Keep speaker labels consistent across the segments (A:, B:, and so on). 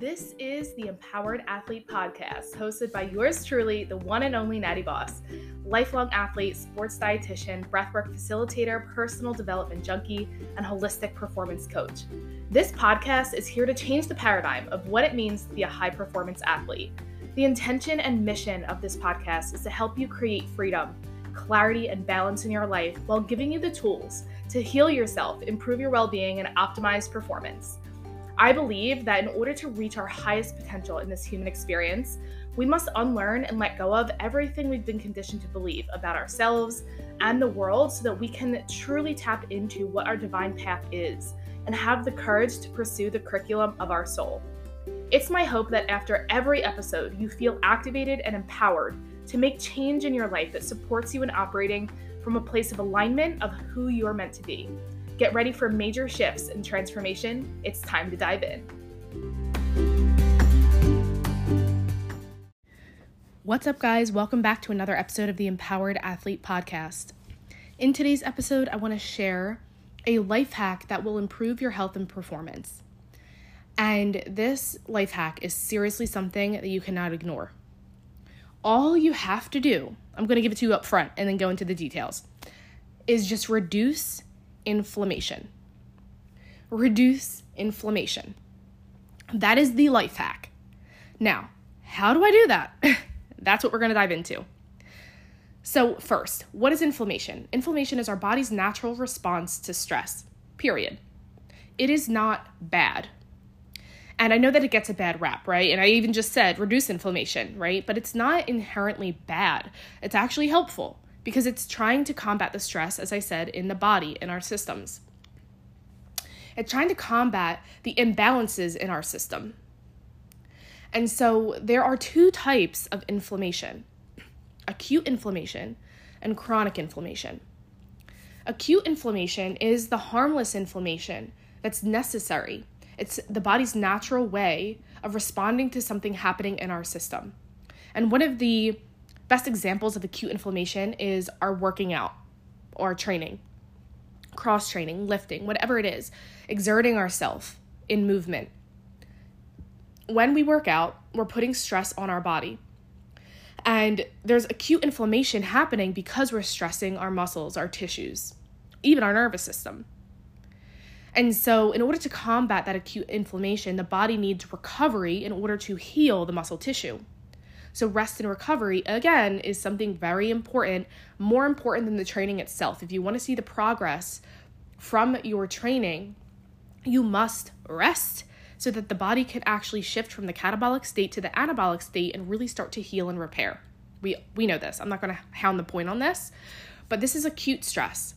A: This is the Empowered Athlete Podcast, hosted by yours truly, the one and only Natty Boss, lifelong athlete, sports dietitian, breathwork facilitator, personal development junkie, and holistic performance coach. This podcast is here to change the paradigm of what it means to be a high performance athlete. The intention and mission of this podcast is to help you create freedom, clarity, and balance in your life while giving you the tools to heal yourself, improve your well being, and optimize performance. I believe that in order to reach our highest potential in this human experience, we must unlearn and let go of everything we've been conditioned to believe about ourselves and the world so that we can truly tap into what our divine path is and have the courage to pursue the curriculum of our soul. It's my hope that after every episode, you feel activated and empowered to make change in your life that supports you in operating from a place of alignment of who you are meant to be. Get ready for major shifts and transformation. It's time to dive in. What's up, guys? Welcome back to another episode of the Empowered Athlete Podcast. In today's episode, I want to share a life hack that will improve your health and performance. And this life hack is seriously something that you cannot ignore. All you have to do, I'm going to give it to you up front and then go into the details, is just reduce inflammation. Reduce inflammation. That is the life hack. Now, how do I do that? That's what we're going to dive into. So, first, what is inflammation? Inflammation is our body's natural response to stress, period. It is not bad. And I know that it gets a bad rap, right? And I even just said reduce inflammation, right? But it's not inherently bad. It's actually helpful because it's trying to combat the stress, as I said, in the body, in our systems. It's trying to combat the imbalances in our system. And so there are two types of inflammation acute inflammation and chronic inflammation. Acute inflammation is the harmless inflammation that's necessary. It's the body's natural way of responding to something happening in our system. And one of the Best examples of acute inflammation is our working out or training, cross training, lifting, whatever it is, exerting ourselves in movement. When we work out, we're putting stress on our body. And there's acute inflammation happening because we're stressing our muscles, our tissues, even our nervous system. And so, in order to combat that acute inflammation, the body needs recovery in order to heal the muscle tissue. So, rest and recovery, again, is something very important, more important than the training itself. If you want to see the progress from your training, you must rest so that the body can actually shift from the catabolic state to the anabolic state and really start to heal and repair. We, we know this. I'm not going to hound the point on this, but this is acute stress.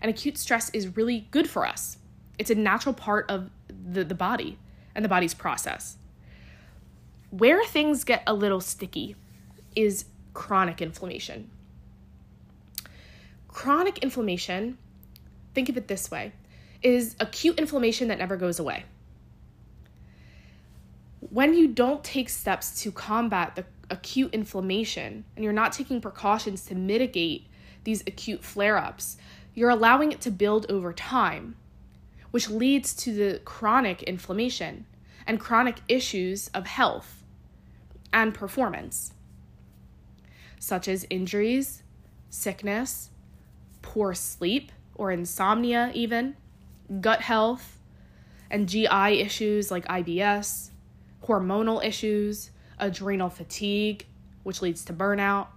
A: And acute stress is really good for us. It's a natural part of the, the body and the body's process. Where things get a little sticky is chronic inflammation. Chronic inflammation, think of it this way, is acute inflammation that never goes away. When you don't take steps to combat the acute inflammation and you're not taking precautions to mitigate these acute flare ups, you're allowing it to build over time, which leads to the chronic inflammation and chronic issues of health and performance, such as injuries, sickness, poor sleep or insomnia, even, gut health, and GI issues like IBS, hormonal issues, adrenal fatigue, which leads to burnout,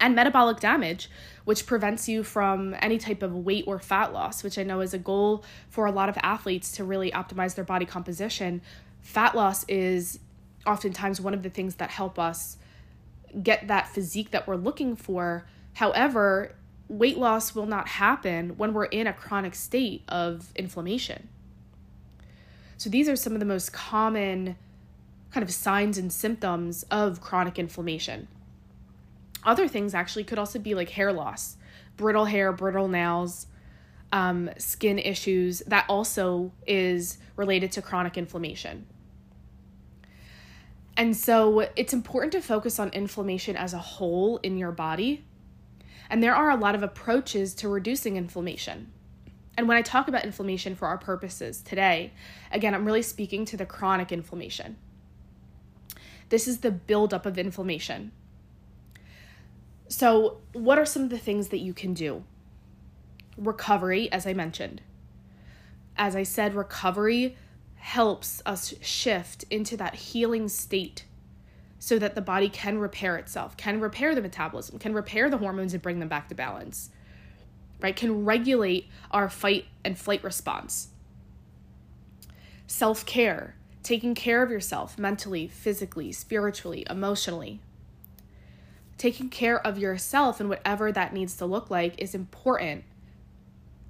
A: and metabolic damage, which prevents you from any type of weight or fat loss, which I know is a goal for a lot of athletes to really optimize their body composition. Fat loss is oftentimes one of the things that help us get that physique that we're looking for. However, weight loss will not happen when we're in a chronic state of inflammation. So, these are some of the most common kind of signs and symptoms of chronic inflammation. Other things actually could also be like hair loss, brittle hair, brittle nails, um, skin issues. That also is related to chronic inflammation. And so it's important to focus on inflammation as a whole in your body. And there are a lot of approaches to reducing inflammation. And when I talk about inflammation for our purposes today, again, I'm really speaking to the chronic inflammation. This is the buildup of inflammation. So, what are some of the things that you can do? Recovery, as I mentioned. As I said, recovery helps us shift into that healing state so that the body can repair itself, can repair the metabolism, can repair the hormones and bring them back to balance right, can regulate our fight and flight response. Self care, taking care of yourself mentally, physically, spiritually, emotionally. Taking care of yourself and whatever that needs to look like is important.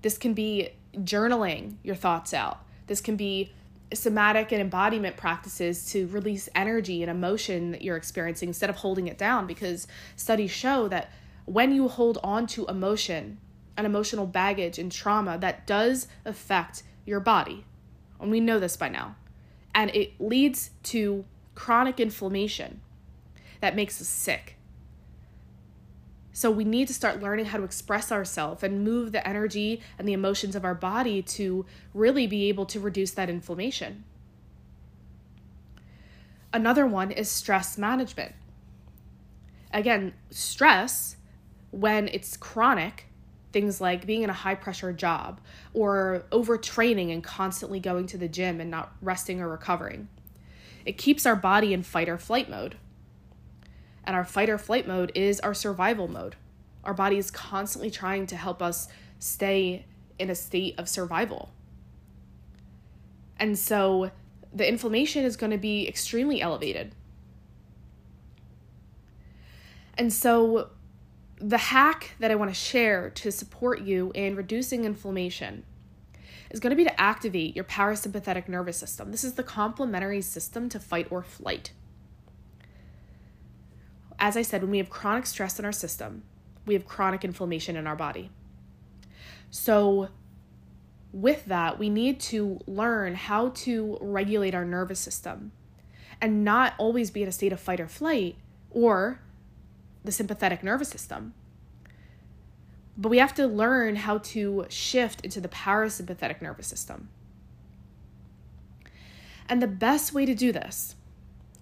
A: This can be journaling your thoughts out. This can be somatic and embodiment practices to release energy and emotion that you're experiencing instead of holding it down because studies show that when you hold on to emotion and emotional baggage and trauma that does affect your body. And we know this by now. And it leads to chronic inflammation that makes us sick. So we need to start learning how to express ourselves and move the energy and the emotions of our body to really be able to reduce that inflammation. Another one is stress management. Again, stress, when it's chronic, things like being in a high pressure job or overtraining and constantly going to the gym and not resting or recovering. It keeps our body in fight or flight mode. And our fight or flight mode is our survival mode. Our body is constantly trying to help us stay in a state of survival. And so the inflammation is going to be extremely elevated. And so the hack that I want to share to support you in reducing inflammation is going to be to activate your parasympathetic nervous system. This is the complementary system to fight or flight. As I said, when we have chronic stress in our system, we have chronic inflammation in our body. So, with that, we need to learn how to regulate our nervous system and not always be in a state of fight or flight or the sympathetic nervous system. But we have to learn how to shift into the parasympathetic nervous system. And the best way to do this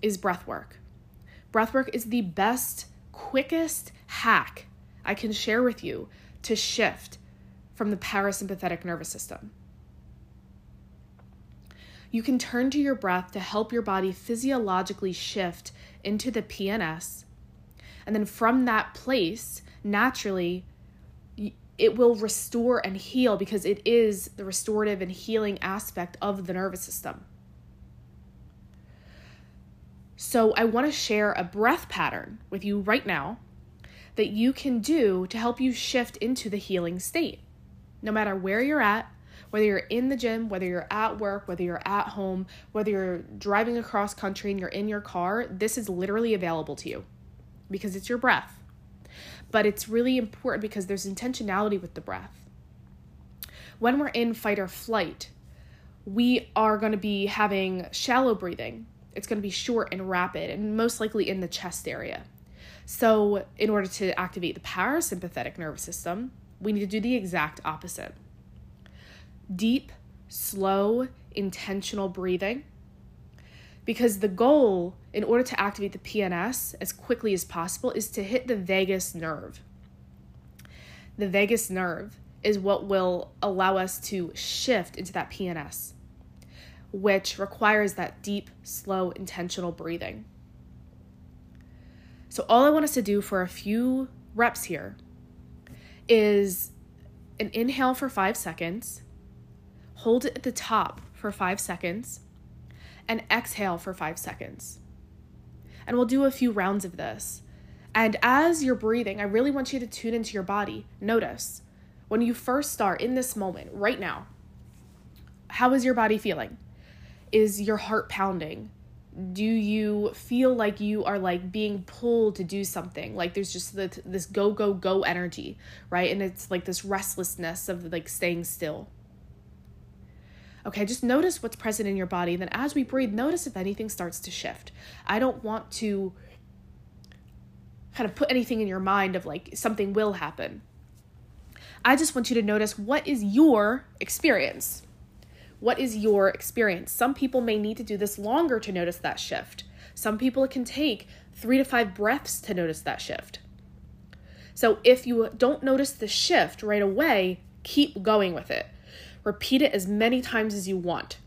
A: is breath work. Breath work is the best, quickest hack I can share with you to shift from the parasympathetic nervous system. You can turn to your breath to help your body physiologically shift into the PNS and then from that place, naturally, it will restore and heal because it is the restorative and healing aspect of the nervous system. So, I want to share a breath pattern with you right now that you can do to help you shift into the healing state. No matter where you're at, whether you're in the gym, whether you're at work, whether you're at home, whether you're driving across country and you're in your car, this is literally available to you because it's your breath. But it's really important because there's intentionality with the breath. When we're in fight or flight, we are going to be having shallow breathing. It's going to be short and rapid, and most likely in the chest area. So, in order to activate the parasympathetic nervous system, we need to do the exact opposite. Deep, slow, intentional breathing because the goal in order to activate the PNS as quickly as possible is to hit the vagus nerve. The vagus nerve is what will allow us to shift into that PNS, which requires that deep, slow, intentional breathing. So, all I want us to do for a few reps here is an inhale for five seconds, hold it at the top for five seconds and exhale for five seconds. And we'll do a few rounds of this. And as you're breathing, I really want you to tune into your body. Notice when you first start in this moment, right now, how is your body feeling? Is your heart pounding? Do you feel like you are like being pulled to do something? Like there's just the, this go, go, go energy, right? And it's like this restlessness of like staying still. Okay, just notice what's present in your body. And then as we breathe, notice if anything starts to shift. I don't want to kind of put anything in your mind of like something will happen. I just want you to notice what is your experience. What is your experience? Some people may need to do this longer to notice that shift. Some people it can take three to five breaths to notice that shift. So if you don't notice the shift right away, keep going with it. Repeat it as many times as you want.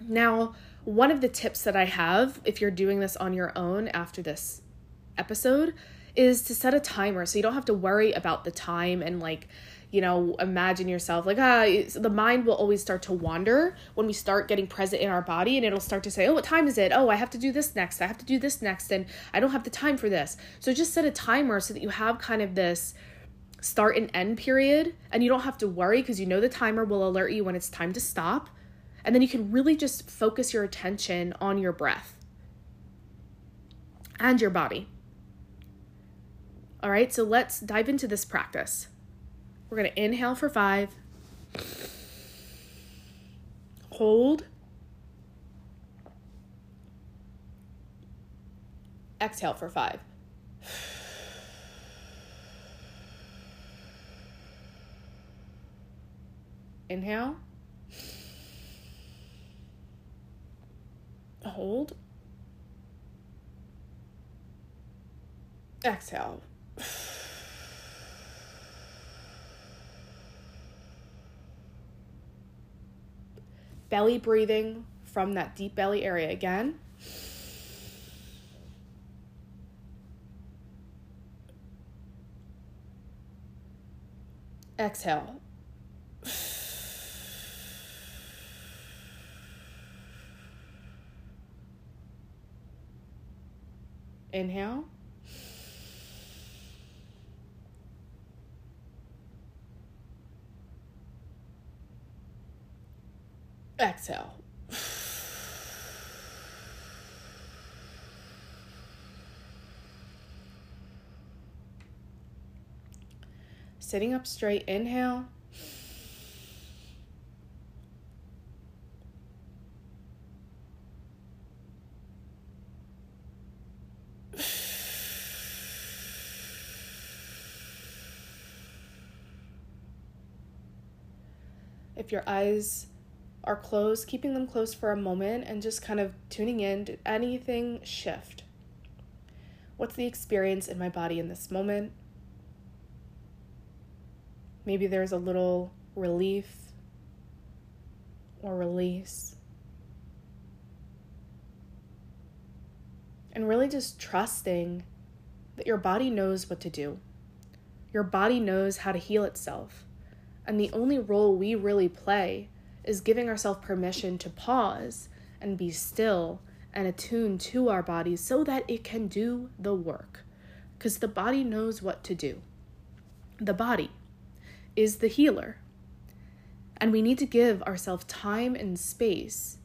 A: Now, one of the tips that I have, if you're doing this on your own after this episode, is to set a timer so you don't have to worry about the time and like you know imagine yourself like ah the mind will always start to wander when we start getting present in our body and it'll start to say oh what time is it? Oh i have to do this next. I have to do this next and i don't have the time for this. So just set a timer so that you have kind of this start and end period and you don't have to worry because you know the timer will alert you when it's time to stop. And then you can really just focus your attention on your breath and your body. All right, so let's dive into this practice. We're going to inhale for five, hold, exhale for five. Inhale. Hold. Exhale. Belly breathing from that deep belly area again. Exhale. Inhale. Exhale. Sitting up straight, inhale. If your eyes are closed, keeping them closed for a moment and just kind of tuning in to anything shift. What's the experience in my body in this moment? Maybe there's a little relief or release. And really just trusting that your body knows what to do. Your body knows how to heal itself. And the only role we really play is giving ourselves permission to pause and be still and attune to our bodies so that it can do the work. Because the body knows what to do. The body is the healer. And we need to give ourselves time and space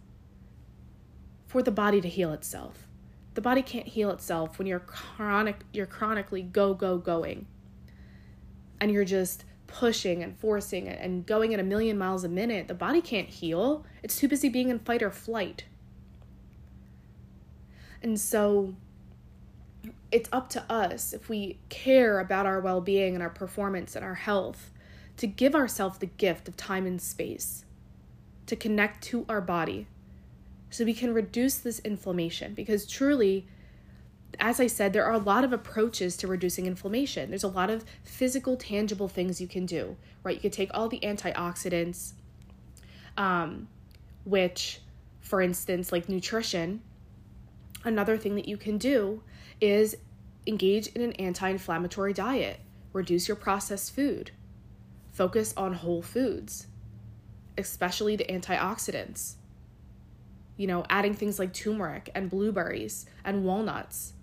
A: for the body to heal itself. The body can't heal itself when you're chronic you're chronically go go going. And you're just pushing and forcing and going at a million miles a minute, the body can't heal. It's too busy being in fight or flight. And so it's up to us if we care about our well being and our performance and our health to give ourselves the gift of time and space to connect to our body so we can reduce this inflammation because truly as I said, there are a lot of approaches to reducing inflammation. There's a lot of physical, tangible things you can do, right? You could take all the antioxidants, um, which, for instance, like nutrition. Another thing that you can do is engage in an anti inflammatory diet, reduce your processed food, focus on whole foods, especially the antioxidants. You know, adding things like turmeric and blueberries and walnuts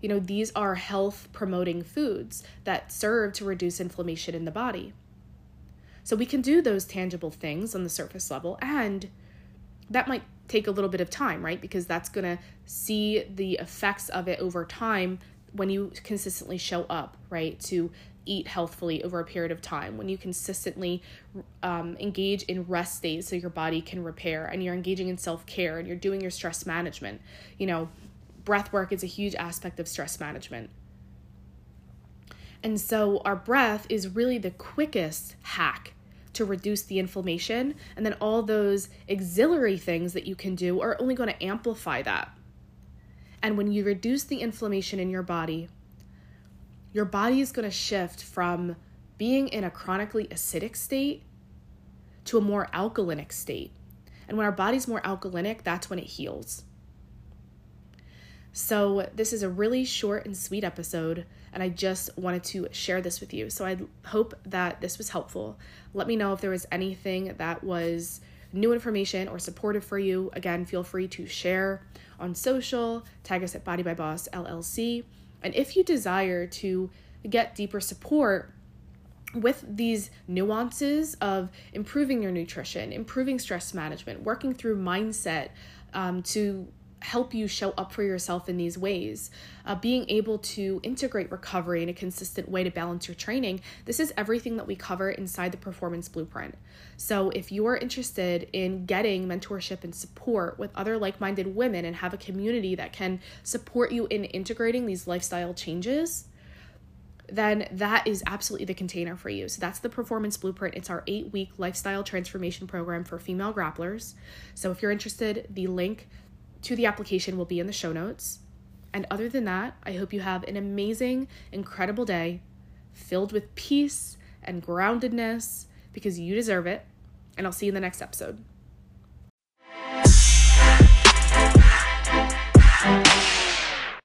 A: you know, these are health promoting foods that serve to reduce inflammation in the body. So we can do those tangible things on the surface level, and that might take a little bit of time, right? Because that's going to see the effects of it over time when you consistently show up, right? To eat healthfully over a period of time, when you consistently um, engage in rest days so your body can repair, and you're engaging in self care and you're doing your stress management. You know, breath work is a huge aspect of stress management. And so our breath is really the quickest hack to reduce the inflammation. And then all those auxiliary things that you can do are only going to amplify that. And when you reduce the inflammation in your body, your body is going to shift from being in a chronically acidic state to a more alkalinic state. And when our body's more alkalinic, that's when it heals. So, this is a really short and sweet episode, and I just wanted to share this with you. So, I hope that this was helpful. Let me know if there was anything that was new information or supportive for you. Again, feel free to share on social, tag us at Body by Boss LLC. And if you desire to get deeper support with these nuances of improving your nutrition, improving stress management, working through mindset um, to help you show up for yourself in these ways. Uh, being able to integrate recovery in a consistent way to balance your training. This is everything that we cover inside the Performance Blueprint. So, if you are interested in getting mentorship and support with other like minded women and have a community that can support you in integrating these lifestyle changes, then that is absolutely the container for you. So that's the Performance Blueprint. It's our eight week lifestyle transformation program for female grapplers. So if you're interested, the link to the application will be in the show notes. And other than that, I hope you have an amazing, incredible day filled with peace and groundedness because you deserve it. And I'll see you in the next episode.